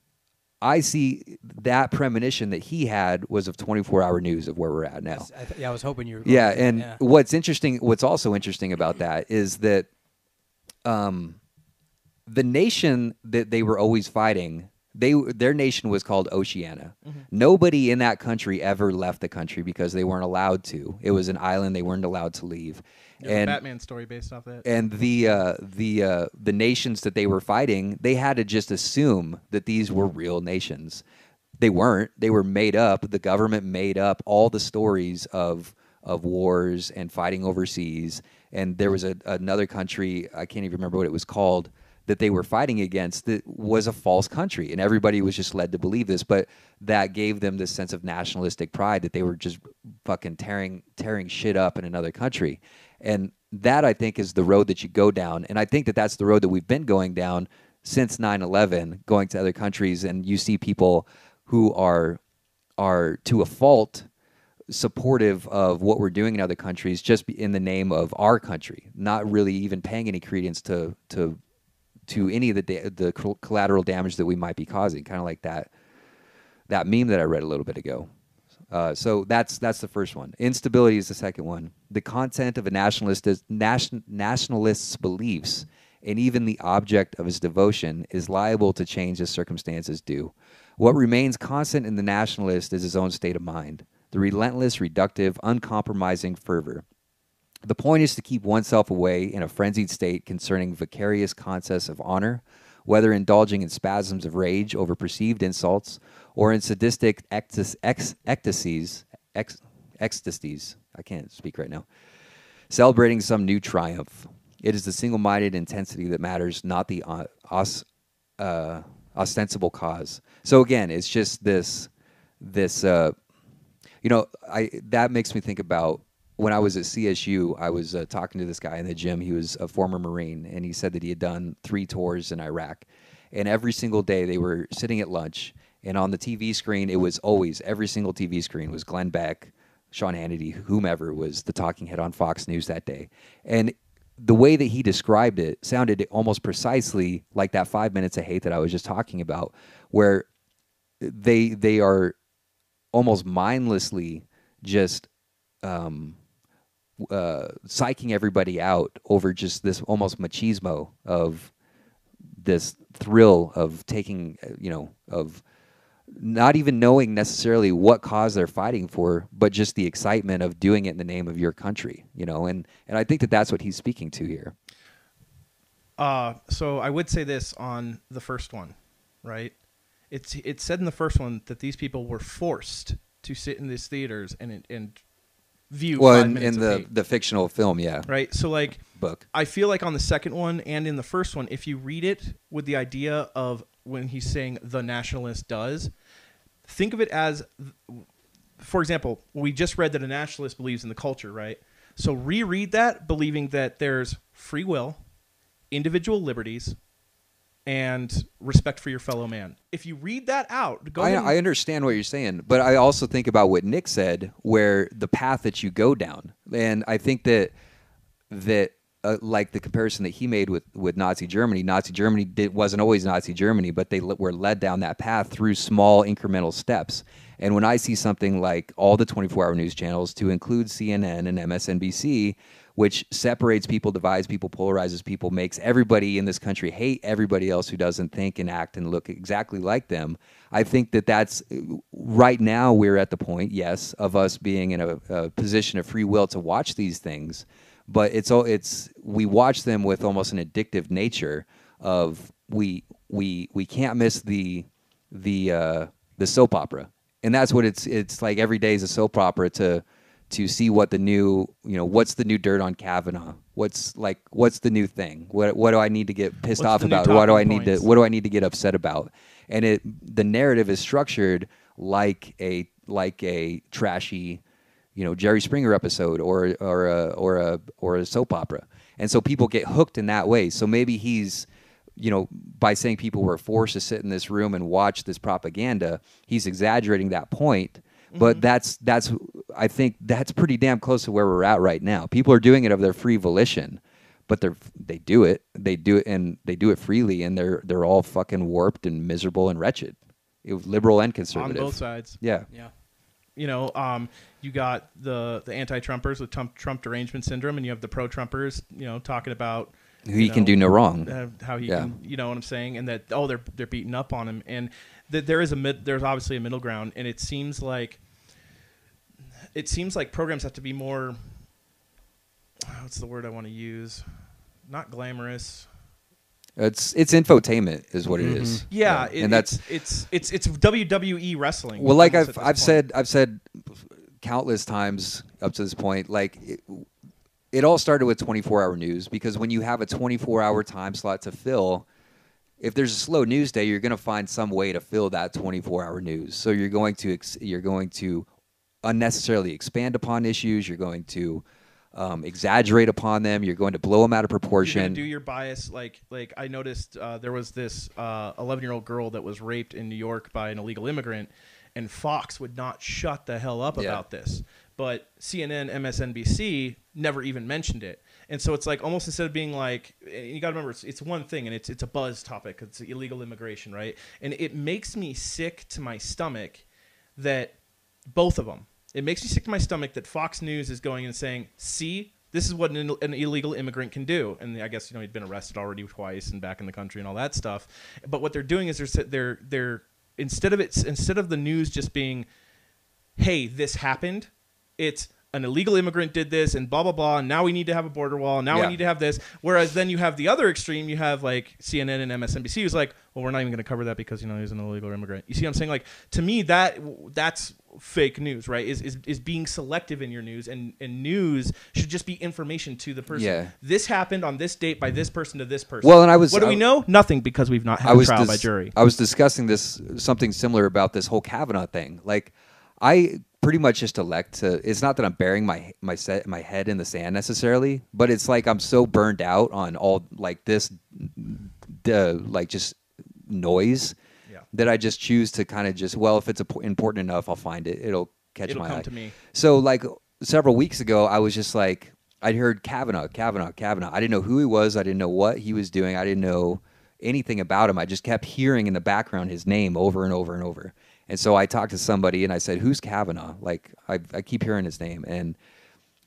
i see that premonition that he had was of 24 hour news of where we're at now. I th- yeah, I was hoping you were. Going yeah, and yeah. what's interesting, what's also interesting about that is that, um, the nation that they were always fighting, they their nation was called Oceania. Mm-hmm. Nobody in that country ever left the country because they weren't allowed to. It was an island; they weren't allowed to leave. There's a and Batman story based off that. and the uh, the uh, the nations that they were fighting, they had to just assume that these were real nations. They weren't. They were made up. The government made up all the stories of of wars and fighting overseas. And there was a, another country I can't even remember what it was called that they were fighting against that was a false country, and everybody was just led to believe this. But that gave them this sense of nationalistic pride that they were just fucking tearing tearing shit up in another country, and that I think is the road that you go down, and I think that that's the road that we've been going down since 9/11, going to other countries, and you see people who are are to a fault supportive of what we're doing in other countries just in the name of our country, not really even paying any credence to to to any of the da- the collateral damage that we might be causing, kind of like that that meme that I read a little bit ago. Uh, so that's that's the first one. Instability is the second one. The content of a nationalist is nation, nationalist's beliefs and even the object of his devotion is liable to change as circumstances do. What remains constant in the nationalist is his own state of mind, the relentless, reductive, uncompromising fervor. The point is to keep oneself away in a frenzied state concerning vicarious contests of honor, whether indulging in spasms of rage over perceived insults or in sadistic ex- ecstasies, ex- ecstasies. I can't speak right now. Celebrating some new triumph. It is the single minded intensity that matters, not the os- uh, ostensible cause. So again, it's just this this uh, you know I that makes me think about when I was at CSU. I was uh, talking to this guy in the gym. He was a former Marine, and he said that he had done three tours in Iraq, and every single day they were sitting at lunch, and on the TV screen it was always every single TV screen was Glenn Beck. Sean Hannity, whomever was the talking head on Fox News that day. And the way that he described it sounded almost precisely like that five minutes of hate that I was just talking about, where they they are almost mindlessly just um, uh, psyching everybody out over just this almost machismo of this thrill of taking, uh, you know, of not even knowing necessarily what cause they're fighting for, but just the excitement of doing it in the name of your country, you know, and and I think that that's what he's speaking to here. Uh, so I would say this on the first one, right? It's it said in the first one that these people were forced to sit in these theaters and and view. Well, in, in the hate, the fictional film, yeah, right. So like book. I feel like on the second one and in the first one, if you read it with the idea of when he's saying the nationalist does, think of it as, for example, we just read that a nationalist believes in the culture, right? So reread that believing that there's free will, individual liberties, and respect for your fellow man. If you read that out, go I, ahead and- I understand what you're saying, but I also think about what Nick said, where the path that you go down, and I think that that uh, like the comparison that he made with with Nazi Germany, Nazi Germany did, wasn't always Nazi Germany, but they le- were led down that path through small incremental steps. And when I see something like all the 24 hour news channels, to include CNN and MSNBC, which separates people, divides people, polarizes people, makes everybody in this country hate everybody else who doesn't think and act and look exactly like them. I think that that's right now we're at the point, yes, of us being in a, a position of free will to watch these things, but it's all it's we watch them with almost an addictive nature of we we we can't miss the the uh, the soap opera, and that's what it's it's like every day is a soap opera to to see what the new you know what's the new dirt on Kavanaugh. What's like what's the new thing? What what do I need to get pissed What's off about? What do I need to what do I need to get upset about? And it the narrative is structured like a like a trashy, you know, Jerry Springer episode or or a or a or a soap opera. And so people get hooked in that way. So maybe he's you know, by saying people were forced to sit in this room and watch this propaganda, he's exaggerating that point. But that's that's I think that's pretty damn close to where we're at right now. People are doing it of their free volition, but they're they do it. They do it and they do it freely and they're they're all fucking warped and miserable and wretched. It was liberal and conservative on both sides. Yeah. Yeah. you know, um, you got the the anti-Trumpers with Trump, Trump derangement syndrome, and you have the pro-Trumpers, you know, talking about Who he can do no wrong. uh, how he Yeah. can, you know what I'm saying, and that oh they're they're beating up on him, and that there is a mid, there's obviously a middle ground, and it seems like it seems like programs have to be more. What's the word I want to use? Not glamorous. It's it's infotainment is what it is. Mm-hmm. Yeah, it, and that's it's, it's it's it's WWE wrestling. well like i've i've point. said i've said countless times up to this point like it, it all started with 24 hour news because when you have a 24 hour time slot to fill if there's a slow news day you're going to find some way to fill that 24 hour news so you're going to ex- you're going to unnecessarily expand upon issues you're going to um, exaggerate upon them you're going to blow them out of proportion. You're do your bias like like I noticed uh, there was this 11 year old girl that was raped in New York by an illegal immigrant, and Fox would not shut the hell up Yeah. about this. But CNN, MSNBC never even mentioned it, and so it's like almost instead of being like you got to remember it's, it's one thing and it's it's a buzz topic. It's illegal immigration, right? And it makes me sick to my stomach that both of them. It makes me sick to my stomach that Fox News is going and saying, "See, this is what an, an illegal immigrant can do." And I guess you know he'd been arrested already twice and back in the country and all that stuff. But what they're doing is they're they're they're instead of it instead of the news just being, "Hey, this happened," it's an illegal immigrant did this and blah blah blah and now we need to have a border wall and now Yeah. we need to have this whereas then you have the other extreme you have like CNN and MSNBC who's like well we're not even going to cover that because you know he's an illegal immigrant you see what I'm saying like to me that that's fake news right is is, is being selective in your news and and news should just be information to the person Yeah. this happened on this date by this person to this person Well, and I was- what do we know nothing because we've not had I was a trial dis- by jury I was discussing this something similar about this whole Kavanaugh thing. Like, I pretty much just elect to. It's not that I'm burying my my set my head in the sand necessarily, but it's like I'm so burned out on all like this, the like just noise. That I just choose to kind of just well, if it's important enough, I'll find it. It'll catch It'll my come eye. to me. So like several weeks ago, I was just like, I'd heard Kavanaugh, Kavanaugh, Kavanaugh. I didn't know who he was. I didn't know what he was doing. I didn't know anything about him. I just kept hearing in the background his name over and over and over. And so I talked to somebody and I said, "Who's Kavanaugh?" Like I, I keep hearing his name, and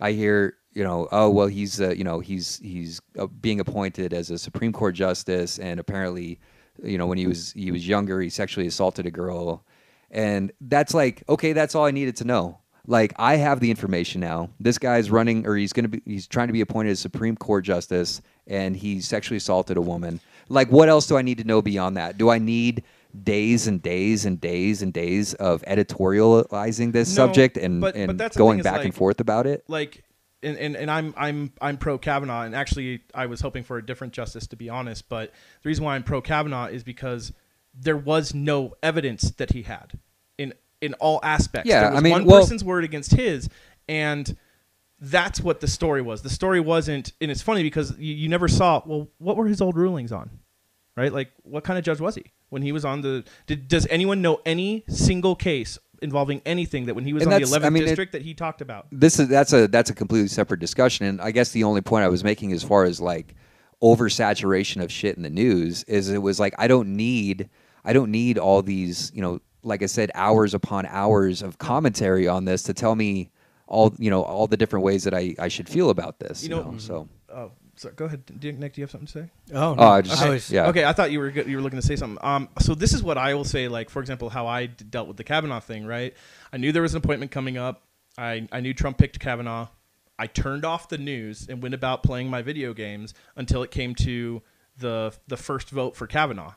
I hear, you know, oh well, he's, uh, you know, he's he's uh, being appointed as a Supreme Court justice, and apparently, you know, when he was he was younger, he sexually assaulted a girl, and that's like, okay, that's all I needed to know. Like I have the information now. This guy's running, or he's gonna be, he's trying to be appointed as Supreme Court justice, and he sexually assaulted a woman. Like, what else do I need to know beyond that? Do I need days and days and days and days of editorializing this No, subject and, but- and but that's going thing back like- and forth about it? like and, and, and I'm I'm I'm pro Kavanaugh and actually I was hoping for a different justice to be honest, but the reason why I'm pro Kavanaugh is because there was no evidence that he had in in all aspects. Yeah, there was I mean, one well- person's word against his and that's what the story was. The story wasn't and it's funny because you, you never saw well what were his old rulings on? Right? Like what kind of judge was he? When he was on the did, does anyone know any single case involving anything that when he was And on the 11th I mean, it- district that he talked about? this is that's a that's a completely separate discussion. And i guess the only point i was making as far as like oversaturation of shit in the news is it was like i don't need i don't need all these you know like i said hours upon hours of commentary on this to tell me all you know all the different ways that i i should feel about this You you, know- know, so. Oh, sorry. Go ahead, Do Nick. Do you have something to say? Oh, Oh, I just- I was, yeah. Okay, I thought you were good, you were looking to say something. Um, so this is what I will say. Like, for example, how I d- dealt with the Kavanaugh thing. Right, I knew there was an appointment coming up. I I knew Trump picked Kavanaugh. I turned off the news and went about playing my video games until it came to the the first vote for Kavanaugh,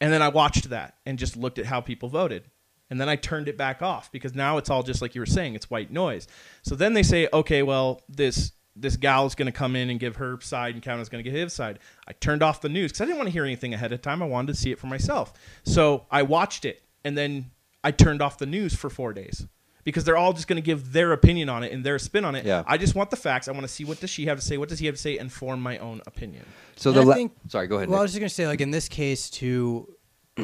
and then I watched that and just looked at how people voted. And then I turned it back off because now it's all just like you were saying, it's white noise. So then they say, okay, well, this this gal is going to come in and give her side, and Kavanaugh's going to give his side. I turned off the news because I didn't want to hear anything ahead of time. I wanted to see it for myself. So I watched it, and then I turned off the news for four days because they're all just going to give their opinion on it and their spin on it. Yeah. I just want the facts. I want to see what does she have to say, what does he have to say, and form my own opinion. so And the I la- think- sorry go ahead Well, I was just gonna say, like in this case, too,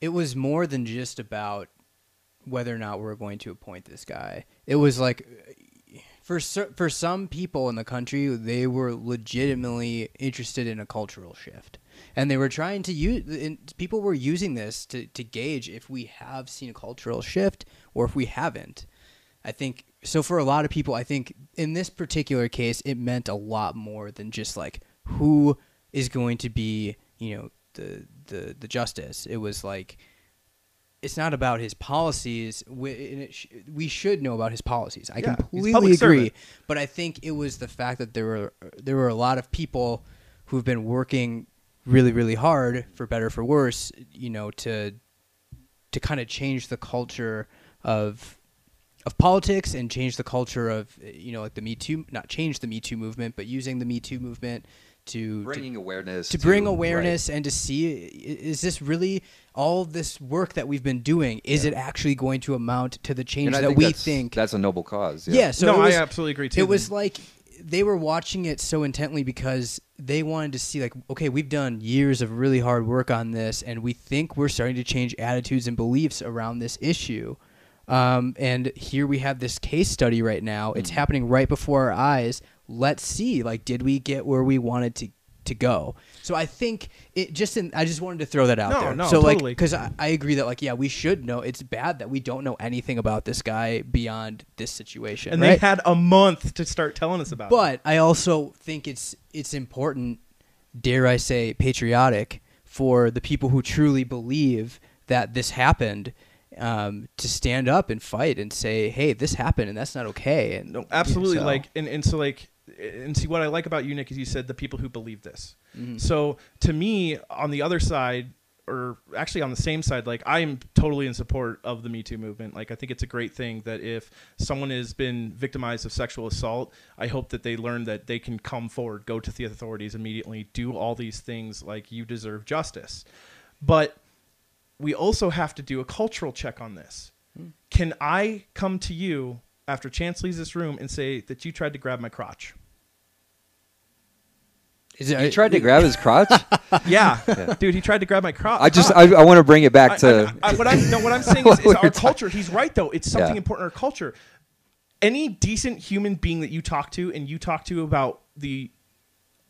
it was more than just about whether or not we're going to appoint this guy. It was like for for some people in the country, they were legitimately interested in a cultural shift, and they were trying to use. People were using this to to gauge if we have seen a cultural shift or if we haven't. I think so. For a lot of people, I think in this particular case, it meant a lot more than just like who is going to be, you know, the the the justice. It was like it's not about his policies. We, and it sh- we should know about his policies. I Yeah, completely agree. servant. But I think it was the fact that there were there were a lot of people who've been working really really hard for better or for worse, you know, to to kind of change the culture of of politics and change the culture of you know like the Me Too, not change the Me Too movement, but using the Me Too movement to to- bringing awareness to bring right. awareness and to see is this really all this work that we've been doing is it actually going to amount to the change that think we that's, think that's a noble cause yeah, so no, was, I absolutely agree too. it was like they were watching it so intently because they wanted to see like okay we've done years of really hard work on this and we think we're starting to change attitudes and beliefs around this issue um, and here we have this case study right now it's Mm. happening right before our eyes let's see like did we get where we wanted to to go so i think it just in, i just wanted to throw that out No, there no, so like totally. because I, I agree that like yeah we should know it's bad that we don't know anything about this guy beyond this situation and right? they had a month to start telling us about it. But I also think it's it's important, dare I say, patriotic for the people who truly believe that this happened um, to stand up and fight and say, "Hey, this happened and that's not okay." And No, absolutely. so- Like, and, and so like, and see what I like about you, Nick, is you said the people who believe this. Mm-hmm. So to me, on the other side, or actually on the same side, like I am totally in support of the Me Too movement. Like I think it's a great thing that if someone has been victimized of sexual assault, I hope that they learn that they can come forward, go to the authorities immediately, do all these things. Like you deserve justice, but we also have to do a cultural check on this. Can I come to you after Chance leaves this room and say that you tried to grab my crotch? Is it, You tried to grab his crotch. Yeah, dude, he tried to grab my crotch. I just I, I want to bring it back to. I, I, I, what I'm no, what I'm saying is, What is we our culture. He's right though. It's something Yeah. important in our culture. Any decent human being that you talk to and you talk to about the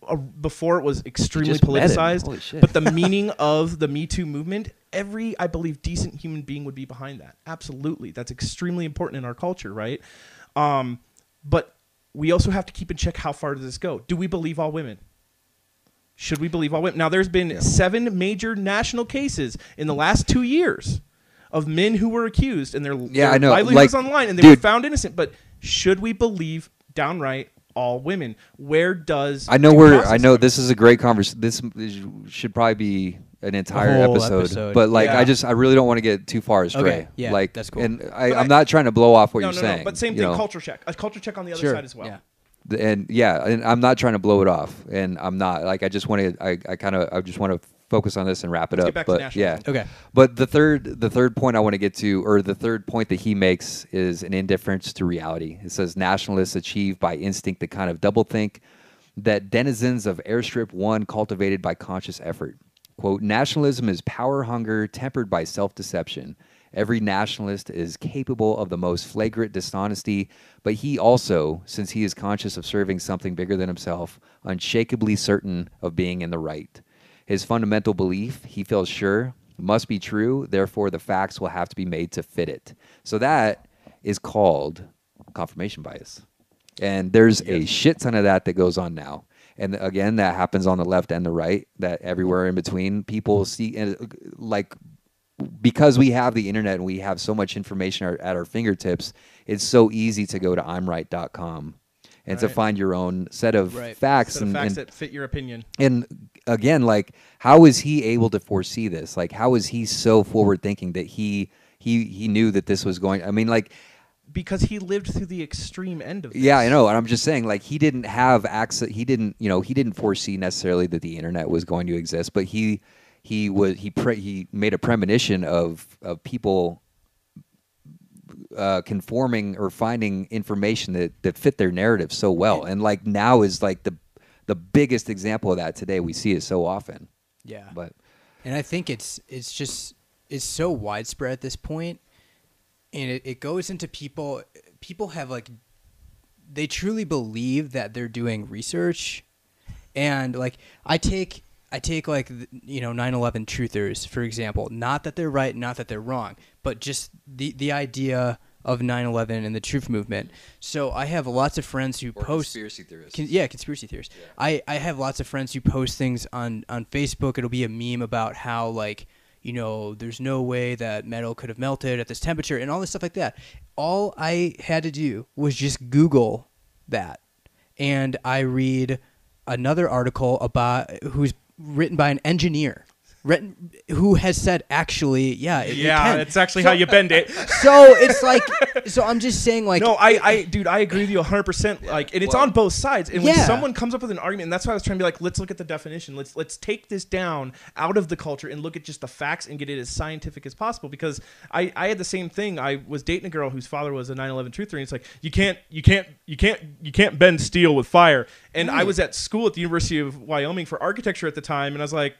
uh, before it was extremely politicized, Holy shit. but the meaning of the Me Too movement, every I believe decent human being would be behind that. Absolutely, that's extremely important in our culture, right? Um, but we also have to keep in check how far does this go? Do we believe all women? Should we believe all women? Now, there's been seven major national cases in the last two years of men who were accused and their, Yeah, their I know, livelihoods like, online and they dude- were found innocent. But should we believe downright all women? Where does I know where I know this is a great conversation. This is- should probably be an entire episode, episode. But like, Yeah. I just I really don't want to get too far astray. Okay, yeah, like that's cool. And I, I'm not trying to blow off what no, you're no, saying. no. But same thing, know? culture check. A culture check on the other Sure. side as well. Yeah. And yeah, and I'm not trying to blow it off, and I'm not like I just want to. I, I kind of I just want to focus on this and wrap it Let's up. get back but nationalism. yeah, Okay. But the third the third point I want to get to, or the third point that he makes, is an indifference to reality. It says nationalists achieve by instinct the kind of doublethink that denizens of Airstrip One cultivated by conscious effort. Quote: Nationalism is power hunger tempered by self deception. Every nationalist is capable of the most flagrant dishonesty, but he also, since he is conscious of serving something bigger than himself, unshakably certain of being in the right. His fundamental belief, he feels sure, must be true, therefore the facts will have to be made to fit it. So that is called confirmation bias. And there's a shit ton of that that goes on now. And again, that happens on the left and the right, that everywhere in between, people see, and like, because we have the internet and we have so much information at- our fingertips, it's so easy to go to imright.com and to find your own set of Right. facts Set of and, facts and that fit your opinion. and again like how is he able to foresee this like how is he so forward thinking that he he he knew that this was going i mean like Because he lived through the extreme end of this. yeah i know and i'm just saying like he didn't have access he didn't you know he didn't foresee necessarily that the internet was going to exist but he he was he pre- he made a premonition of of people uh, conforming or finding information that, that fit their narrative so well and like now is like the the biggest example of that today we see it so often Yeah. but And I think it's it's just it's so widespread at this point, and it, it goes into people. People have like they truly believe that they're doing research, and like I take I take like you know 9/11 truthers for example. Not that they're right, not that they're wrong, but just the the idea of 9/11 and the truth movement. So I have lots of friends who post conspiracy theorists. Con- yeah, conspiracy theories. I, I have lots of friends who post things on, on Facebook. It'll be a meme about how like you know there's no way that metal could have melted at this temperature and all this stuff like that. All I had to do was just Google that, and I read another article about who's written by an engineer. Written, who has said actually, yeah, it, it Yeah, can. it's actually how you bend it. so it's like, so I'm just saying, like, no, I, I, dude, I agree with you 100. percent Like, and it's Well- on both sides. And when Yeah. someone comes up with an argument, and that's why I was trying to be like, let's look at the definition. Let's let's take this down out of the culture and look at just the facts and get it as scientific as possible. Because I, I had the same thing. I was dating a girl whose father was a 9/11 truther, and it's like you can't, you can't, you can't, you can't bend steel with fire. And I mm. was at school at the University of Wyoming for architecture at the time, and I was like.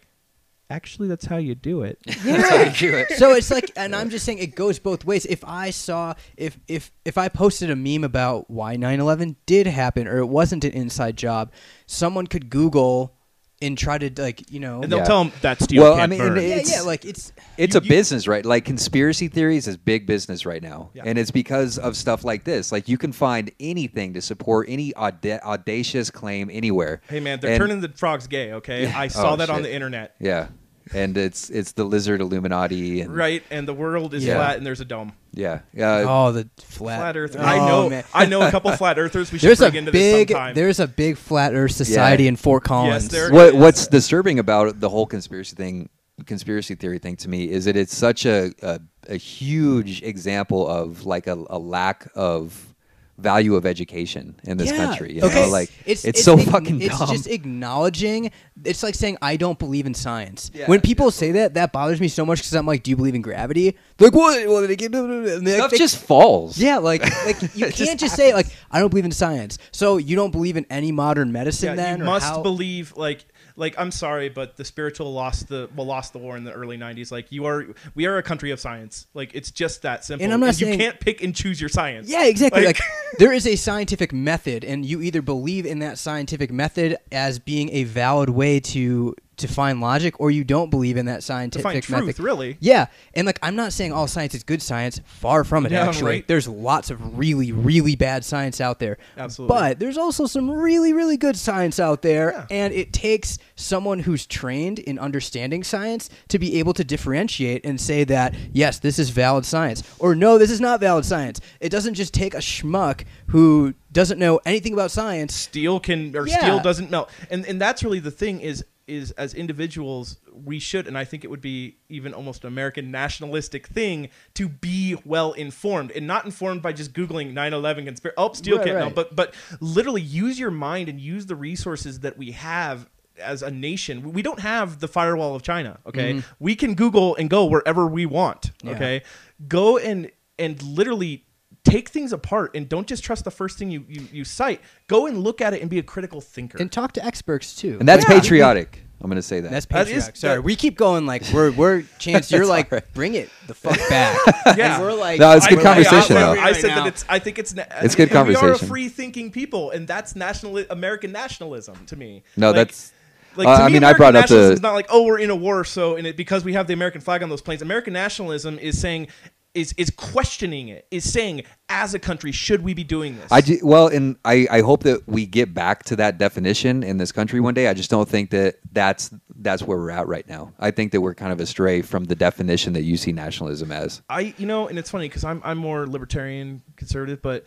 Actually, that's how you do it. Yeah, so it's like and i'm just saying it goes both ways. If i saw if if if i posted a meme about why 9-11 did happen or it wasn't an inside job someone could google and try to like you know And they'll Yeah. tell them that steel Well, can't I mean, burn. it- yeah it's- yeah like it's it's You- a you- business, right? Like conspiracy theories is big business right now, Yeah. and it's because of stuff like this. Like you can find anything to support any auda- audacious claim anywhere. Hey man, they're And- turning the frogs gay. Okay, I saw Oh, that on shit. the internet. Yeah, and it's it's the lizard Illuminati, and right, and the world is Yeah. flat, and there's a dome. yeah, yeah. oh, the flat, Flat Earth. Oh, I know. man. I know a couple flat earthers. We should There's a bring into big this sometime. there's a big flat Earth society Yeah. in Fort Collins. there- what is. what's disturbing about the whole conspiracy thing conspiracy theory thing to me is that it's such a a, a huge example of like a, a lack of value of education in this Yeah, country you okay. know like it's, so ig- fucking It's dumb It's just acknowledging. It's like saying I don't believe in science. Yeah, when people say that, that bothers me so much because I'm like, do you believe in gravity? They're like, what? Well, they get, and they, stuff they- just falls Yeah, like like you can't just just, say like I don't believe in science. So you don't believe in any modern medicine yeah, then? you or must how- believe like like I'm sorry, but the spiritual lost the well lost the war in the early '90s. Like you are, we are a country of science. Like it's just that simple. And I'm not you saying- can't pick and choose your science. Yeah, exactly. Like- Like, there is a scientific method, and you either believe in that scientific method as being a valid way to to find logic, or you don't believe in that to scientific find truth, method. really. Yeah, and like I'm not saying all science is good science. Far from it. Yeah, actually, right. there's lots of really, really bad science out there. Absolutely. But there's also some really, really good science out there, Yeah. and it takes someone who's trained in understanding science to be able to differentiate and say that yes, this is valid science, or no, this is not valid science. It doesn't just take a schmuck who doesn't know anything about science. steel can or Yeah. steel doesn't melt and and that's really the thing is is as individuals we should and i think it would be even almost an american nationalistic thing to be well informed and not informed by just googling 9-11 conspiracy oh steel Right, can't right. melt but but literally use your mind and use the resources that we have as a nation we don't have the firewall of china okay mm-hmm. we can google and go wherever we want Yeah. okay go and and literally take things apart and don't just trust the first thing you, you, you cite go and look at it and be a critical thinker And talk to experts too. and that's Yeah. patriotic i'm gonna say that That's patriotic. is- Sorry, that- we keep going like we're we're chance. You're like all right. bring it the fuck back. Yeah. and we're like No, it's good we're like, conversation, "I'm though. I said now." that it's. I think it's. na- It's good and We are a free thinking people, and that's national American nationalism to me. no Like- that's Like, Uh, to I me, mean, I brought up nationalism the- It's not like, oh, we're in a war, so and it, because we have the American flag on those planes. American nationalism is saying, is is questioning it, is saying, as a country, should we be doing this? I do, well, and I, I hope that we get back to that definition in this country one day. I just don't think that that's that's where we're at right now. I think that we're kind of astray from the definition that you see nationalism as. I you know, and it's funny because I'm I'm more libertarian conservative, but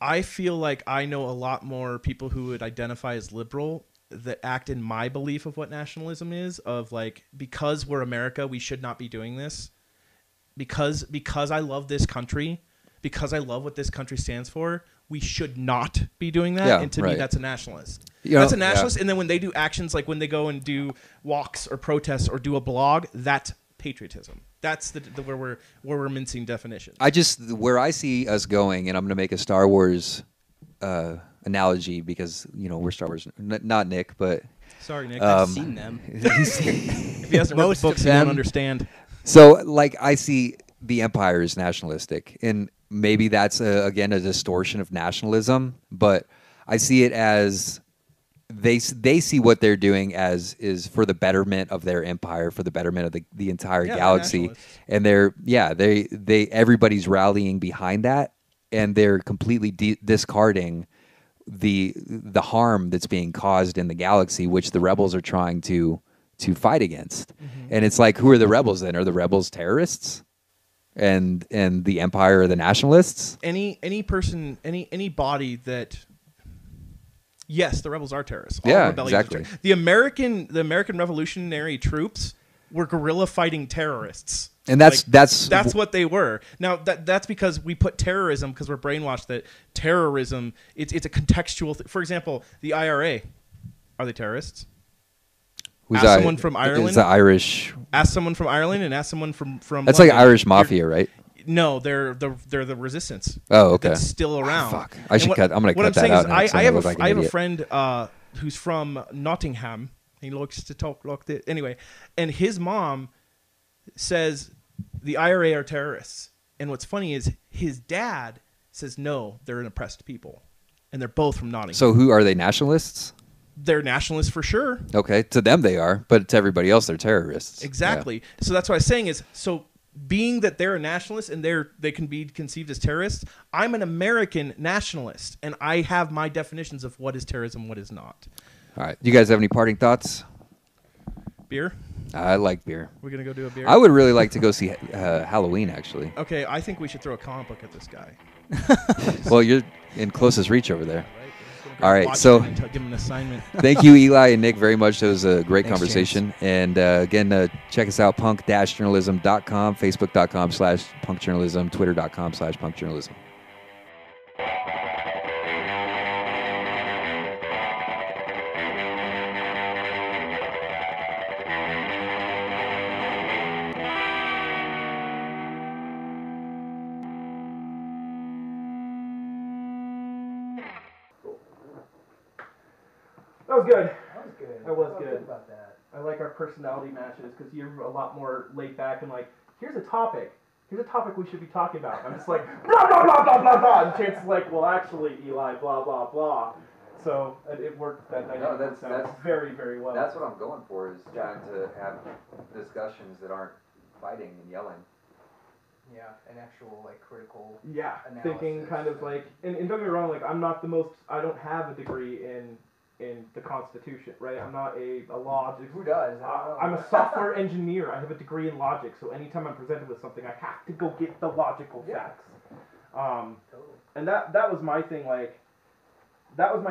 I feel like I know a lot more people who would identify as liberal that act in my belief of what nationalism is of like because we're America, we should not be doing this. Because because I love this country, because I love what this country stands for, we should not be doing that. Yeah, and to me that's a nationalist. You that's know, a nationalist and then when they do actions like when they go and do walks or protests or do a blog, that's patriotism. That's the, the where we're where we're mincing definitions. I just where I see us going, and I'm going to make a Star Wars uh, analogy because you know we're Star Wars, n- not Nick, but Sorry, Nick. Um, I've seen them. if he hasn't read most the of books, he won't understand. So, like, I see the empire is nationalistic, and maybe that's a, again a distortion of nationalism. But I see it as they they see what they're doing as is for the betterment of their empire, for the betterment of the, the entire Yeah, they're galaxy, and they're yeah they they everybody's rallying behind that, and they're completely di- discarding the the harm that's being caused in the galaxy, which the rebels are trying to to fight against. Mm-hmm. And it's like, who are the rebels then? Are the rebels terrorists? And and the empire are the nationalists? Any any person, any any body that yes, the rebels are terrorists. All Yeah, exactly. terrorists. The American the American Revolutionary troops were guerrilla fighting terrorists. And that's- that's- that's what they were. Now that that's because we put terrorism because we're brainwashed that terrorism it's it's a contextual. Th- For example, the IRA are they terrorists? Who's Ask I- someone from Ireland? Is the Irish? Ask someone from Ireland and ask someone from from. That's like London. Irish You're- mafia, right? No, they're the they're the resistance. Oh, okay. That's still around. fuck. I And should what- cut- I'm gonna what cut I'm that out I, I have a like I have a friend uh, who's from Nottingham. He likes to talk like this. Anyway, and his mom says the IRA are terrorists. And what's funny is his dad says no, they're an oppressed people, and they're both from Nottingham. So who are they? Nationalists? They're nationalists for sure. Okay, to them they are, but to everybody else they're terrorists. Yeah. Exactly. So that's what I was saying is so being that they're a nationalist and they're they can be conceived as terrorists, I'm an American nationalist and I have my definitions of what is terrorism, what is not. All right. Do you guys have any parting thoughts? Beer? I like beer. We're gonna go do a beer. I would really like to go see uh, Halloween. Actually, Okay, I think we should throw a comic book at this guy. well, you're in closest reach over there. All right, so- him t- give him an assignment. Thank you, Eli and Nick, very much. That was a great Thanks, conversation. And uh, again, uh, check us out, punk-journalism.com, facebook.com slash That was good. That was good. That was good. about that. I like our personality matches because you're a lot more laid back and like, here's a topic. Here's a topic we should be talking about. I'm just like, blah, blah, blah, blah, blah, blah. And Chance is like, well, actually, Eli, blah, blah, blah. So it, it worked. That dynamic that's- works out that's- very, very well. That's what I'm going for is trying to have discussions that aren't fighting and yelling. Yeah, an actual like critical. yeah, thinking kind of like, and, and don't get me wrong, like I'm not the most, I don't have a degree in in the Constitution, right? I'm not a, a logic. Who does? I I- don't know. I'm a software engineer. I have a degree in logic, so anytime I'm presented with something, I have to go get the logical Yeah. facts. Um, Totally. and that that was my thing. Like, that was my